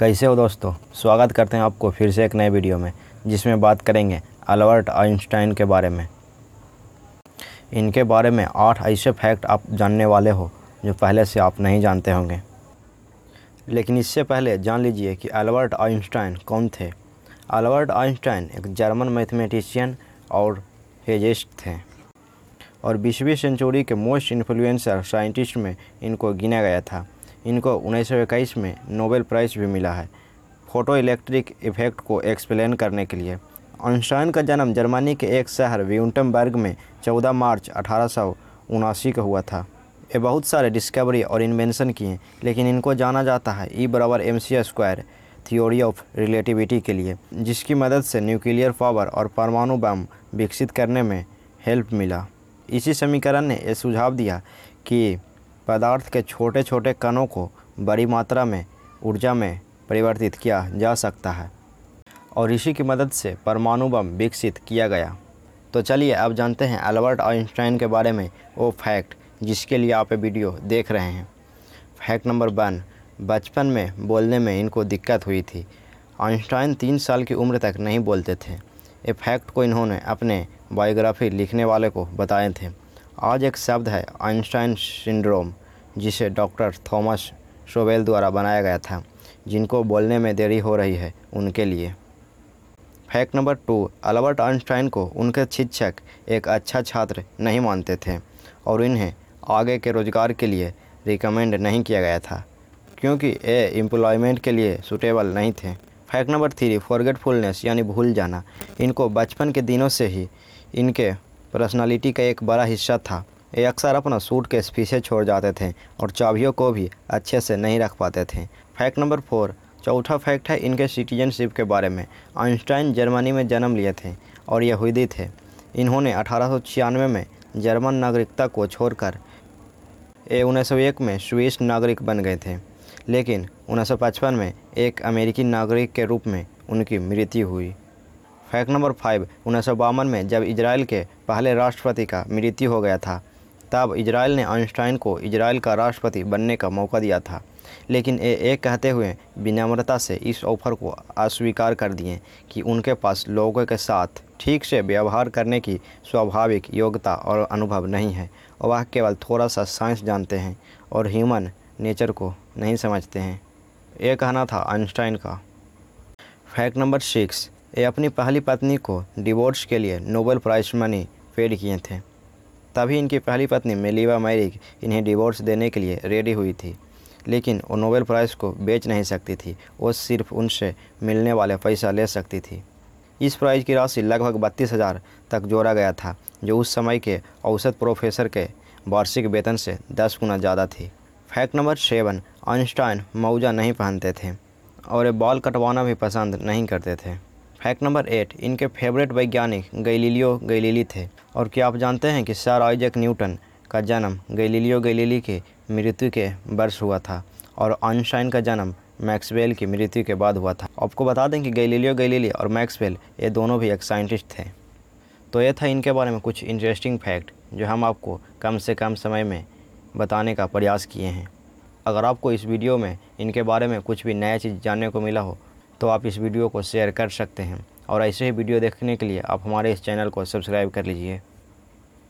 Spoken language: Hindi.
कैसे हो दोस्तों? स्वागत करते हैं आपको फिर से एक नए वीडियो में, जिसमें बात करेंगे अल्बर्ट आइंस्टाइन के बारे में। इनके बारे में आठ ऐसे फैक्ट आप जानने वाले हो, जो पहले से आप नहीं जानते होंगे। लेकिन इससे पहले जान लीजिए कि अल्बर्ट आइंस्टाइन कौन थे। अल्बर्ट आइंस्टाइन एक जर्मन मैथमेटिशियन और फिजिस्ट थे, और बीसवीं सेंचुरी के मोस्ट इन्फ्लुएंसर साइंटिस्ट में इनको गिना गया था। इनको उन्नीस सौ इक्कीस में नोबेल प्राइज़ भी मिला है फ़ोटो इलेक्ट्रिक इफ़ेक्ट को एक्सप्लेन करने के लिए। आइंस्टाइन का जन्म जर्मनी के एक शहर व्यूटमबर्ग में 14 मार्च अठारह का हुआ था। ये बहुत सारे डिस्कवरी और इन्वेंशन किए, लेकिन इनको जाना जाता है ई बराबर M C square theory of relativity के लिए, जिसकी मदद से न्यूक्लियर पावर और परमाणु बम विकसित करने में हेल्प मिला। इसी समीकरण ने यह सुझाव दिया कि पदार्थ के छोटे छोटे कणों को बड़ी मात्रा में, ऊर्जा में परिवर्तित किया जा सकता है और इसी की मदद से परमाणु बम विकसित किया गया। तो चलिए अब जानते हैं अल्बर्ट आइंस्टाइन के बारे में वो फैक्ट जिसके लिए आप वीडियो देख रहे हैं। फैक्ट नंबर वन, बचपन में बोलने में इनको दिक्कत हुई थी। आइंस्टाइन तीन साल की उम्र तक नहीं बोलते थे। ये फैक्ट को इन्होंने अपने बायोग्राफी लिखने वाले को बताए थे। आज एक शब्द है, आइंस्टाइन सिंड्रोम, जिसे डॉक्टर थॉमस शोवेल द्वारा बनाया गया था, जिनको बोलने में देरी हो रही है उनके लिए। Fact number two, Albert Einstein को उनके शिक्षक एक अच्छा छात्र नहीं मानते थे और इन्हें आगे के रोज़गार के लिए रिकमेंड नहीं किया गया था, क्योंकि ये एम्प्लॉयमेंट के लिए सूटेबल नहीं थे। फैक्ट नंबर थ्री फॉरगेटफुलनेस यानी भूल जाना। इनको बचपन के दिनों से ही इनके पर्सनालिटी का एक बड़ा हिस्सा था। ये अक्सर अपना सूट के पीछे छोड़ जाते थे और चाबियों को भी अच्छे से नहीं रख पाते थे। फैक्ट नंबर फोर, चौथा फैक्ट है इनके सिटीजनशिप के बारे में। आइंस्टाइन जर्मनी में जन्म लिए थे और यहूदी थे। इन्होंने अठारह सौ छियानवे में जर्मन नागरिकता को छोड़कर ए उन्नीस सौ एक में स्विस नागरिक बन गए थे। लेकिन उन्नीस सौ पचपन में एक अमेरिकी नागरिक के रूप में उनकी मृत्यु हुई। फैक्ट नंबर फाइव, उन्नीस में जब इजराइल के पहले राष्ट्रपति का मृत्यु हो गया था। तब इजराइल ने आइंस्टाइन को इजराइल का राष्ट्रपति बनने का मौका दिया था। लेकिन ये एक कहते हुए विनम्रता से इस ऑफ़र को अस्वीकार कर दिए कि उनके पास लोगों के साथ ठीक से व्यवहार करने की स्वाभाविक योग्यता और अनुभव नहीं है और वह केवल थोड़ा सा साइंस जानते हैं और ह्यूमन नेचर को नहीं समझते हैं। ये कहना था आइंस्टाइन का। फैक्ट नंबर सिक्स, ये अपनी पहली पत्नी को डिवोर्स के लिए नोबेल प्राइज मनी पेड किए थे। तभी इनकी पहली पत्नी मेलिवा मैरिक इन्हें डिवोर्स देने के लिए रेडी हुई थी, लेकिन वो नोबेल प्राइज़ को बेच नहीं सकती थी, वो सिर्फ़ उनसे मिलने वाले पैसा ले सकती थी। इस प्राइज़ की राशि लगभग बत्तीस हज़ार तक जोड़ा गया था, जो उस समय के औसत प्रोफेसर के वार्षिक वेतन से दस गुना ज़्यादा थी। फैक्ट नंबर सेवन, आइंस्टाइन मौजा नहीं पहनते थे, और बाल कटवाना भी पसंद नहीं करते थे। फैक्ट नंबर एट, इनके फेवरेट वैज्ञानिक गैलीलियो गैलीली थे। और क्या आप जानते हैं कि सर आइजक न्यूटन का जन्म गैलीलियो गैलीली के मृत्यु के वर्ष हुआ था और आइंस्टाइन का जन्म मैक्सवेल की मृत्यु के बाद हुआ था? आपको बता दें कि गैलीलियो गैलीली और मैक्सवेल ये दोनों भी एक साइंटिस्ट थे। तो ये था इनके बारे में कुछ इंटरेस्टिंग फैक्ट जो हम आपको कम से कम समय में बताने का प्रयास किए हैं। अगर आपको इस वीडियो में इनके बारे में कुछ भी नया चीज़ जानने को मिला हो तो आप इस वीडियो को शेयर कर सकते हैं। और ऐसे ही वीडियो देखने के लिए आप हमारे इस चैनल को सब्सक्राइब कर लीजिए।